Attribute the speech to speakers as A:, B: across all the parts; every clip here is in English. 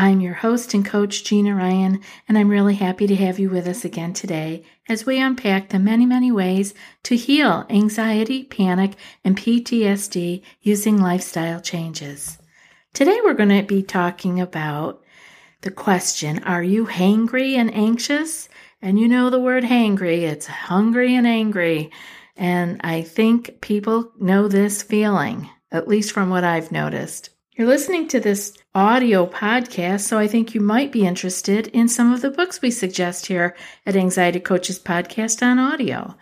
A: I'm your host and coach, Gina Ryan, and I'm really happy to have you with us again today as we unpack the many, many ways to heal anxiety, panic, and PTSD using lifestyle changes. Today we're going to be talking about the question Are you hangry and anxious? And you know the word hangry, it's hungry and angry. And I think people know this feeling, at least from what I've noticed. You're listening to this audio podcast, so I think you might be interested in some of the books we suggest here at Anxiety Coaches Podcast on audio.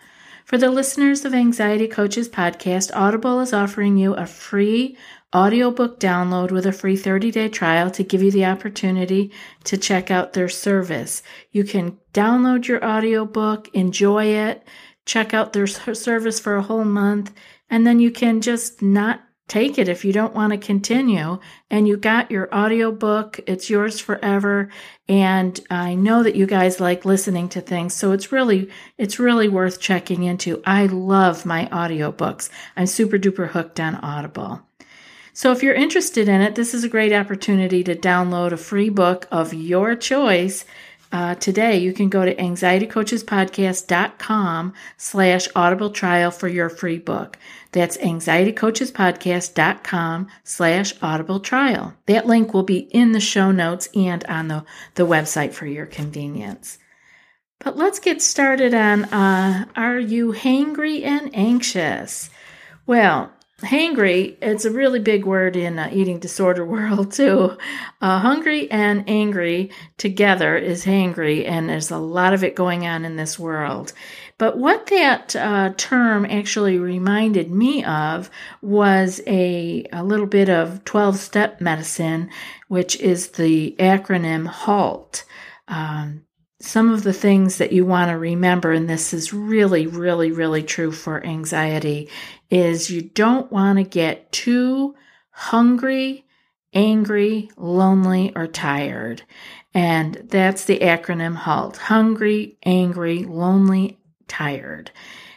A: For the listeners of Anxiety Coaches Podcast, Audible is offering you a free audiobook download with a free 30-day trial to give you the opportunity to check out their service. You can download your audiobook, enjoy it, check out their service for a whole month, and then you can just not take it if you don't want to continue and you got your audiobook it's yours forever and i know that you guys like listening to things so it's really it's really worth checking into. I love my audiobooks. I'm super duper hooked on audible. So if you're interested in it this is a great opportunity to download a free book of your choice uh, today you can go to anxietycoachespodcast.com slash audible trial for your free book. That's anxietycoachespodcast.com slash audible trial. That link will be in the show notes and on the, the website for your convenience. But let's get started on uh, are you hangry and anxious? Well hangry it's a really big word in uh, eating disorder world too. Uh, hungry and angry together is hangry and there's a lot of it going on in this world. But what that uh, term actually reminded me of was a, a little bit of 12 step medicine which is the acronym halt. Um, some of the things that you want to remember, and this is really, really, really true for anxiety, is you don't want to get too hungry, angry, lonely, or tired. And that's the acronym HALT hungry, angry, lonely, tired.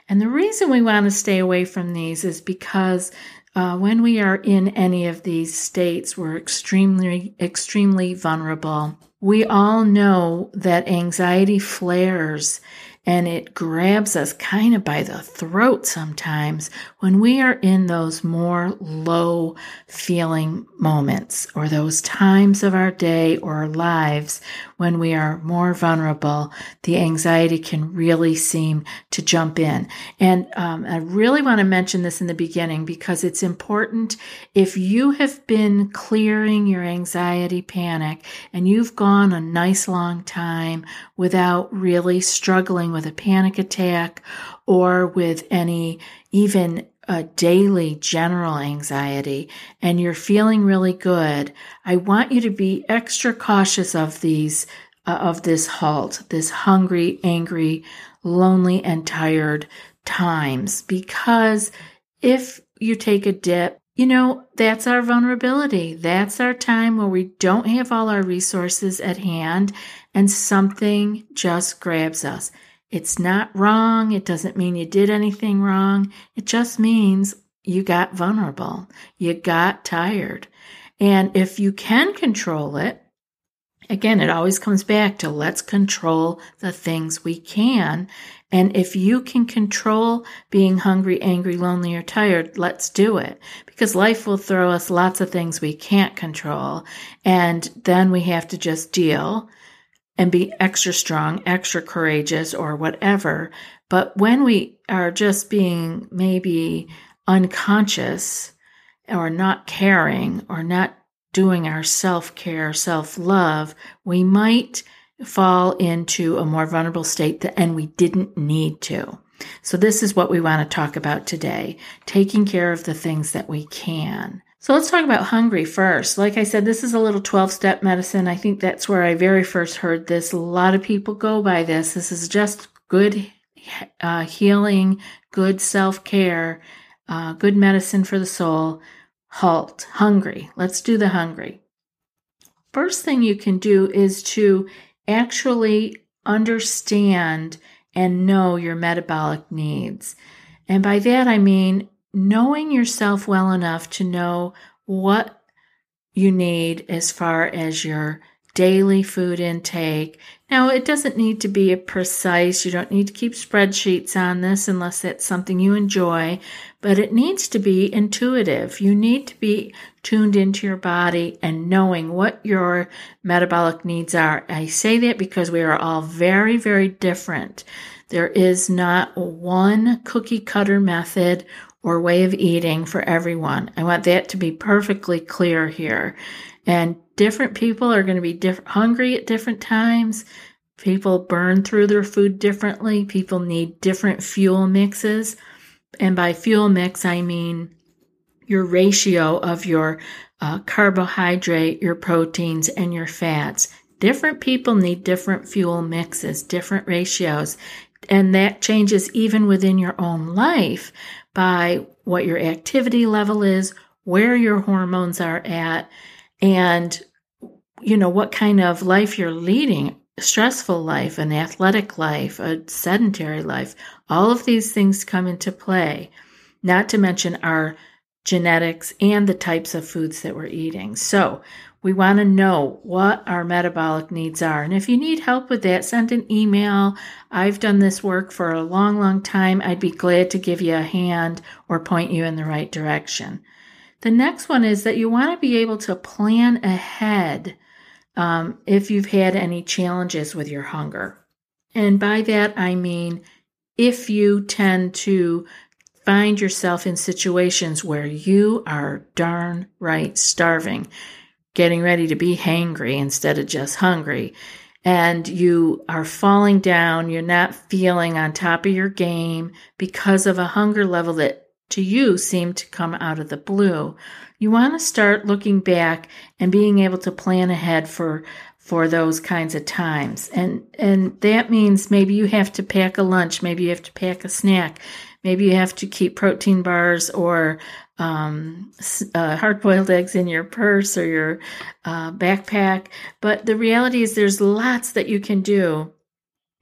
A: And the reason we want to stay away from these is because uh, when we are in any of these states, we're extremely, extremely vulnerable we all know that anxiety flares and it grabs us kind of by the throat sometimes when we are in those more low feeling moments or those times of our day or lives when we are more vulnerable, the anxiety can really seem to jump in. And um, I really want to mention this in the beginning because it's important. If you have been clearing your anxiety panic and you've gone a nice long time without really struggling with a panic attack or with any even a daily general anxiety and you're feeling really good, I want you to be extra cautious of these, uh, of this halt, this hungry, angry, lonely, and tired times. Because if you take a dip, you know, that's our vulnerability. That's our time where we don't have all our resources at hand and something just grabs us. It's not wrong. It doesn't mean you did anything wrong. It just means you got vulnerable. You got tired. And if you can control it, again, it always comes back to let's control the things we can. And if you can control being hungry, angry, lonely, or tired, let's do it because life will throw us lots of things we can't control. And then we have to just deal and be extra strong, extra courageous, or whatever. But when we are just being maybe unconscious or not caring or not doing our self care, self love, we might fall into a more vulnerable state and we didn't need to. So, this is what we want to talk about today taking care of the things that we can. So let's talk about hungry first. Like I said, this is a little 12 step medicine. I think that's where I very first heard this. A lot of people go by this. This is just good uh, healing, good self care, uh, good medicine for the soul. Halt, hungry. Let's do the hungry. First thing you can do is to actually understand and know your metabolic needs. And by that, I mean knowing yourself well enough to know what you need as far as your daily food intake. Now, it doesn't need to be a precise, you don't need to keep spreadsheets on this unless that's something you enjoy, but it needs to be intuitive. You need to be tuned into your body and knowing what your metabolic needs are. I say that because we are all very, very different. There is not one cookie cutter method or way of eating for everyone. I want that to be perfectly clear here. And different people are going to be hungry at different times. People burn through their food differently. People need different fuel mixes. And by fuel mix, I mean your ratio of your uh, carbohydrate, your proteins, and your fats. Different people need different fuel mixes, different ratios. And that changes even within your own life by what your activity level is, where your hormones are at, and you know what kind of life you're leading stressful life an athletic life a sedentary life all of these things come into play not to mention our genetics and the types of foods that we're eating. So we want to know what our metabolic needs are. And if you need help with that, send an email. I've done this work for a long, long time. I'd be glad to give you a hand or point you in the right direction. The next one is that you want to be able to plan ahead um, if you've had any challenges with your hunger. And by that, I mean if you tend to find yourself in situations where you are darn right starving getting ready to be hangry instead of just hungry. And you are falling down, you're not feeling on top of your game because of a hunger level that to you seemed to come out of the blue. You want to start looking back and being able to plan ahead for for those kinds of times. And and that means maybe you have to pack a lunch, maybe you have to pack a snack, maybe you have to keep protein bars or um, uh, hard boiled eggs in your purse or your uh, backpack. But the reality is, there's lots that you can do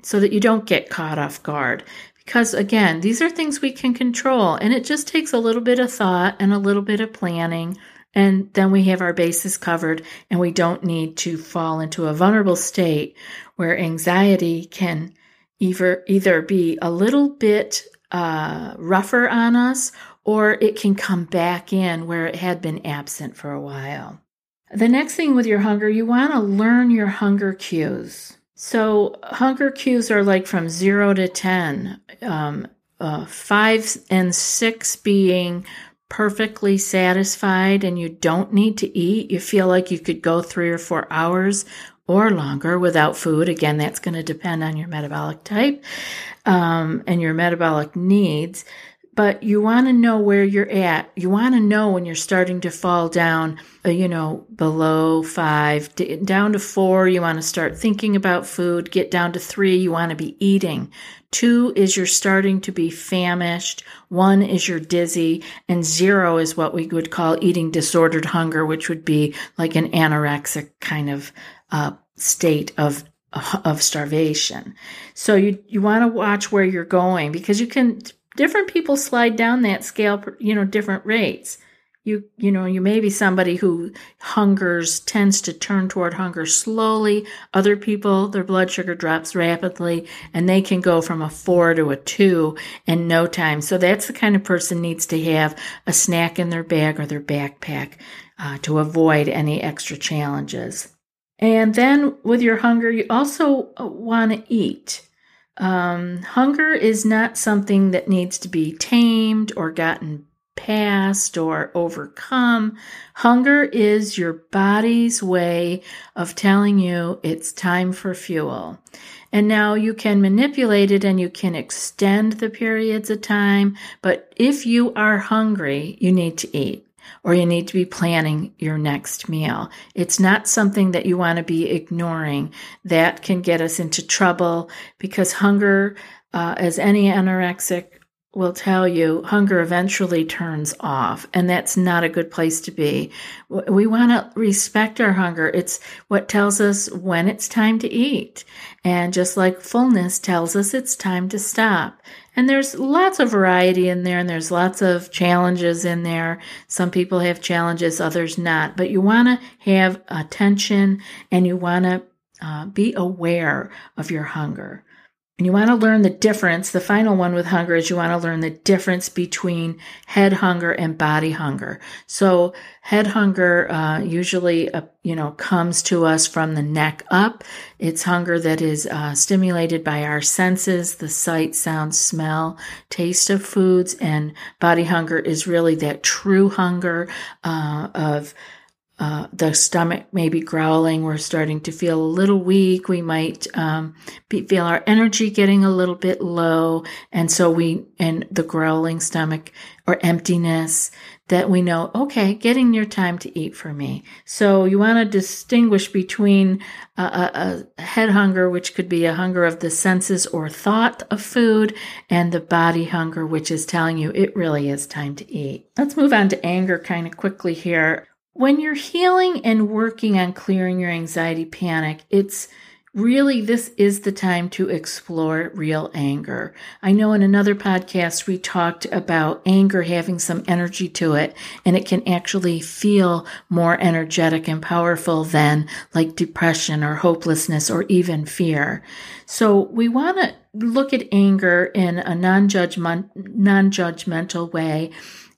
A: so that you don't get caught off guard. Because again, these are things we can control, and it just takes a little bit of thought and a little bit of planning. And then we have our bases covered, and we don't need to fall into a vulnerable state where anxiety can either, either be a little bit uh, rougher on us or it can come back in where it had been absent for a while. The next thing with your hunger, you want to learn your hunger cues. So, hunger cues are like from zero to 10, um, uh, five and six being perfectly satisfied and you don't need to eat. You feel like you could go three or four hours or longer without food. Again, that's going to depend on your metabolic type um, and your metabolic needs but you want to know where you're at. You want to know when you're starting to fall down, uh, you know, below five, down to four, you want to start thinking about food. Get down to three, you want to be eating. Two is you're starting to be famished. One is you're dizzy. And zero is what we would call eating disordered hunger, which would be like an anorexic kind of uh, state of of starvation. So you you want to watch where you're going because you can different people slide down that scale, you know, different rates. You, you know, you may be somebody who hungers, tends to turn toward hunger slowly. Other people, their blood sugar drops rapidly and they can go from a four to a two in no time. So that's the kind of person needs to have a snack in their bag or their backpack uh, to avoid any extra challenges. And then with your hunger, you also uh, want to eat. Um, hunger is not something that needs to be tamed or gotten past or overcome. Hunger is your body's way of telling you it's time for fuel. And now you can manipulate it and you can extend the periods of time. But if you are hungry, you need to eat. Or you need to be planning your next meal. It's not something that you want to be ignoring. That can get us into trouble because hunger, uh, as any anorexic will tell you hunger eventually turns off and that's not a good place to be we want to respect our hunger it's what tells us when it's time to eat and just like fullness tells us it's time to stop and there's lots of variety in there and there's lots of challenges in there. Some people have challenges others not. But you want to have attention and you want to uh, be aware of your hunger and you want to learn the difference. The final one with hunger is you want to learn the difference between head hunger and body hunger. So head hunger uh, usually, uh, you know, comes to us from the neck up. It's hunger that is uh, stimulated by our senses, the sight, sound, smell, taste of foods. And body hunger is really that true hunger uh, of uh, the stomach may be growling. We're starting to feel a little weak. We might um, be, feel our energy getting a little bit low, and so we and the growling stomach or emptiness that we know. Okay, getting your time to eat for me. So you want to distinguish between a, a, a head hunger, which could be a hunger of the senses or thought of food, and the body hunger, which is telling you it really is time to eat. Let's move on to anger kind of quickly here when you're healing and working on clearing your anxiety panic, it's really this is the time to explore real anger. I know in another podcast we talked about anger having some energy to it and it can actually feel more energetic and powerful than like depression or hopelessness or even fear. So we want to look at anger in a non-judgment non-judgmental way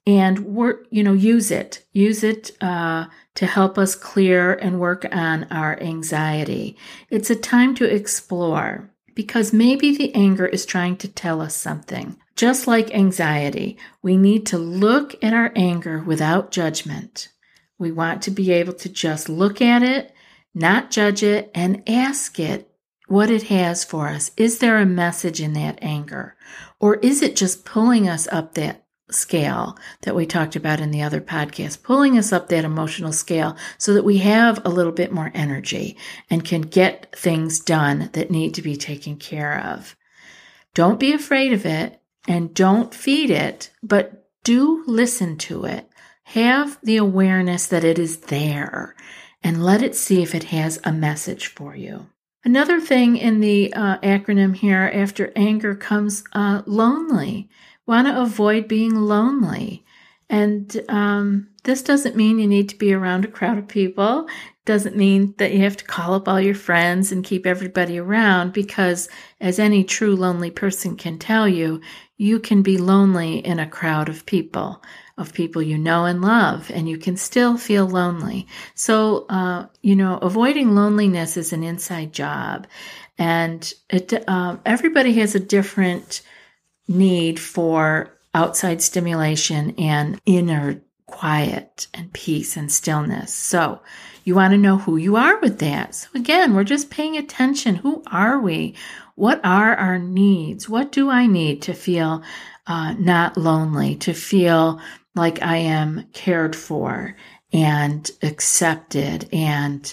A: and work, you know, use it, use it uh, to help us clear and work on our anxiety. It's a time to explore because maybe the anger is trying to tell us something. Just like anxiety, we need to look at our anger without judgment. We want to be able to just look at it, not judge it, and ask it what it has for us. Is there a message in that anger? Or is it just pulling us up that scale that we talked about in the other podcast, pulling us up that emotional scale so that we have a little bit more energy and can get things done that need to be taken care of. Don't be afraid of it and don't feed it, but do listen to it. Have the awareness that it is there and let it see if it has a message for you. Another thing in the uh, acronym here after anger comes uh, lonely want to avoid being lonely. And um, this doesn't mean you need to be around a crowd of people. Doesn't mean that you have to call up all your friends and keep everybody around because, as any true lonely person can tell you, you can be lonely in a crowd of people, of people you know and love, and you can still feel lonely. So, uh, you know, avoiding loneliness is an inside job. And it, uh, everybody has a different need for outside stimulation and inner quiet and peace and stillness. So you want to know who you are with that. So again, we're just paying attention. Who are we? What are our needs? What do I need to feel uh, not lonely, to feel like I am cared for and accepted and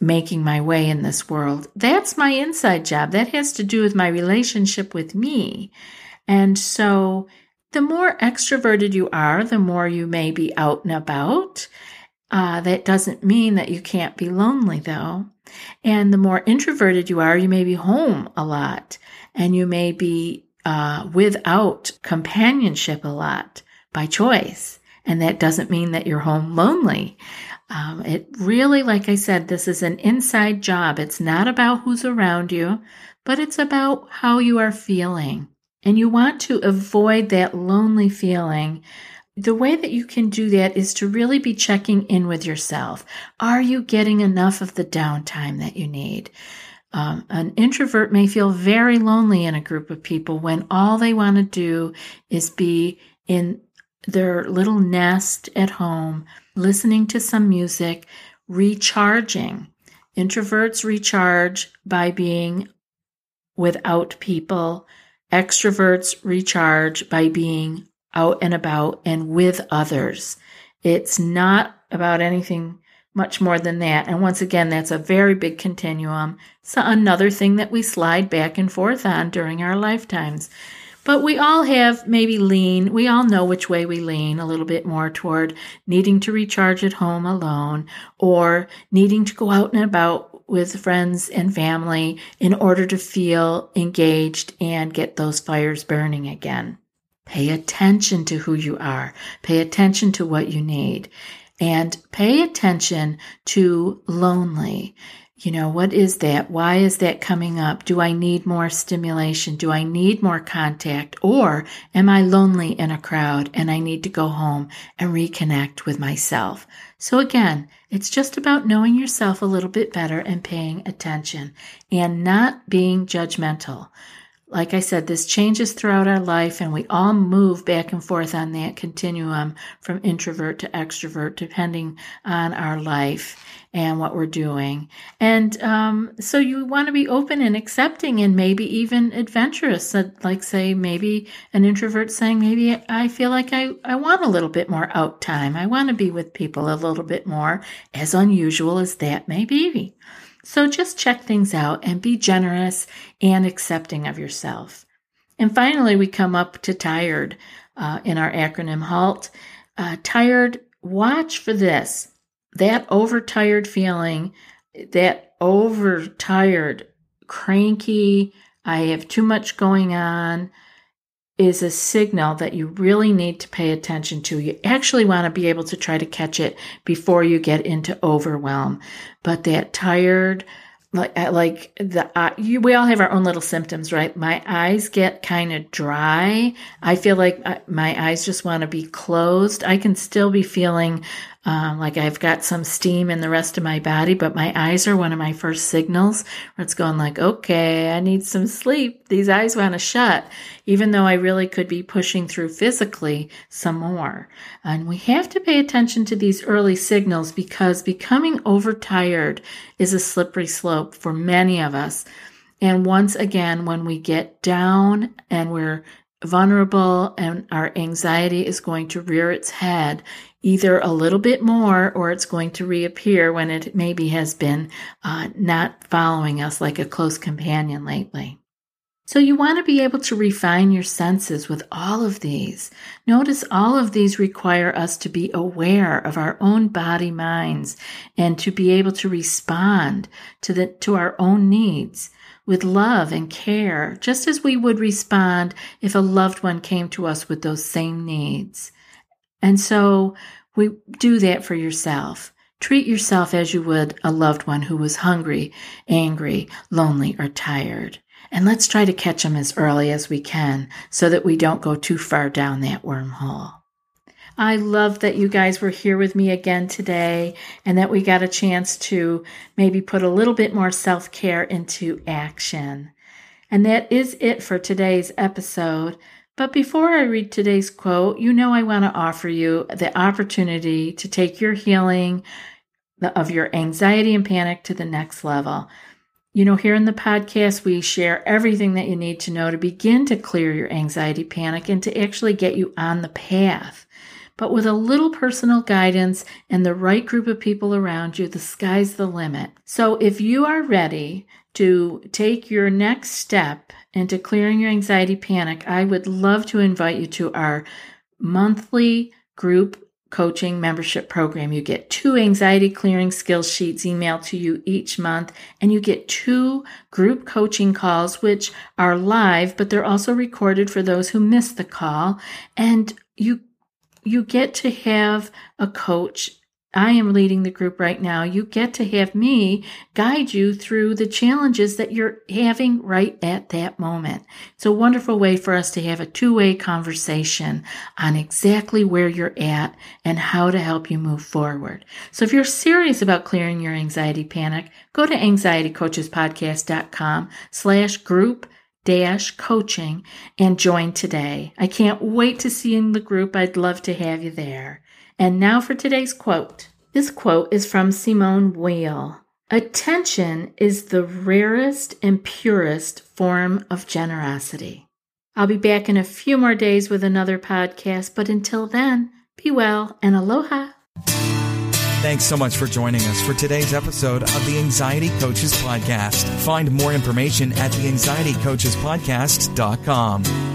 A: making my way in this world? That's my inside job. That has to do with my relationship with me and so the more extroverted you are, the more you may be out and about. Uh, that doesn't mean that you can't be lonely though. And the more introverted you are, you may be home a lot and you may be uh, without companionship a lot by choice. And that doesn't mean that you're home lonely. Um, it really, like I said, this is an inside job. It's not about who's around you, but it's about how you are feeling and you want to avoid that lonely feeling, the way that you can do that is to really be checking in with yourself. Are you getting enough of the downtime that you need? Um, an introvert may feel very lonely in a group of people when all they want to do is be in their little nest at home, listening to some music, recharging. Introverts recharge by being without people, Extroverts recharge by being out and about and with others. It's not about anything much more than that. And once again, that's a very big continuum. It's another thing that we slide back and forth on during our lifetimes. But we all have maybe lean, we all know which way we lean a little bit more toward needing to recharge at home alone or needing to go out and about with friends and family in order to feel engaged and get those fires burning again. Pay attention to who you are. Pay attention to what you need and pay attention to lonely. You know, what is that? Why is that coming up? Do I need more stimulation? Do I need more contact? Or am I lonely in a crowd and I need to go home and reconnect with myself? So again, it's just about knowing yourself a little bit better and paying attention and not being judgmental. Like I said, this changes throughout our life, and we all move back and forth on that continuum from introvert to extrovert, depending on our life and what we're doing. And um, so you want to be open and accepting and maybe even adventurous. Like, say, maybe an introvert saying, maybe I feel like I, I want a little bit more out time. I want to be with people a little bit more, as unusual as that may be. So just check things out and be generous and accepting of yourself. And finally, we come up to tired uh, in our acronym HALT. Uh, tired, watch for this. That overtired feeling, that overtired, cranky, I have too much going on, is a signal that you really need to pay attention to. You actually want to be able to try to catch it before you get into overwhelm. But that tired, like uh, like the uh, you, we all have our own little symptoms, right? My eyes get kind of dry. I feel like uh, my eyes just want to be closed. I can still be feeling um, like I've got some steam in the rest of my body, but my eyes are one of my first signals where it's going like, okay, I need some sleep. These eyes want to shut, even though I really could be pushing through physically some more. And we have to pay attention to these early signals because becoming overtired is a slippery slope for many of us. And once again, when we get down and we're vulnerable and our anxiety is going to rear its head either a little bit more or it's going to reappear when it maybe has been uh, not following us like a close companion lately. So you want to be able to refine your senses with all of these. Notice all of these require us to be aware of our own body minds and to be able to respond to the, to our own needs with love and care, just as we would respond if a loved one came to us with those same needs. And so we do that for yourself. Treat yourself as you would a loved one who was hungry, angry, lonely, or tired. And let's try to catch them as early as we can so that we don't go too far down that wormhole. I love that you guys were here with me again today and that we got a chance to maybe put a little bit more self care into action. And that is it for today's episode. But before I read today's quote, you know I want to offer you the opportunity to take your healing of your anxiety and panic to the next level. You know, here in the podcast, we share everything that you need to know to begin to clear your anxiety, panic, and to actually get you on the path. But with a little personal guidance and the right group of people around you, the sky's the limit. So if you are ready to take your next step into clearing your anxiety panic, I would love to invite you to our monthly group coaching membership program. You get two anxiety clearing skill sheets emailed to you each month, and you get two group coaching calls, which are live, but they're also recorded for those who miss the call. And you you get to have a coach I am leading the group right now. You get to have me guide you through the challenges that you're having right at that moment. It's a wonderful way for us to have a two way conversation on exactly where you're at and how to help you move forward. So if you're serious about clearing your anxiety panic, go to anxietycoachespodcast.com slash group dash coaching and join today. I can't wait to see you in the group. I'd love to have you there. And now for today's quote. This quote is from Simone Weil. Attention is the rarest and purest form of generosity. I'll be back in a few more days with another podcast, but until then, Be well and aloha.
B: Thanks so much for joining us for today's episode of the Anxiety Coaches Podcast. Find more information at theanxietycoachespodcast.com.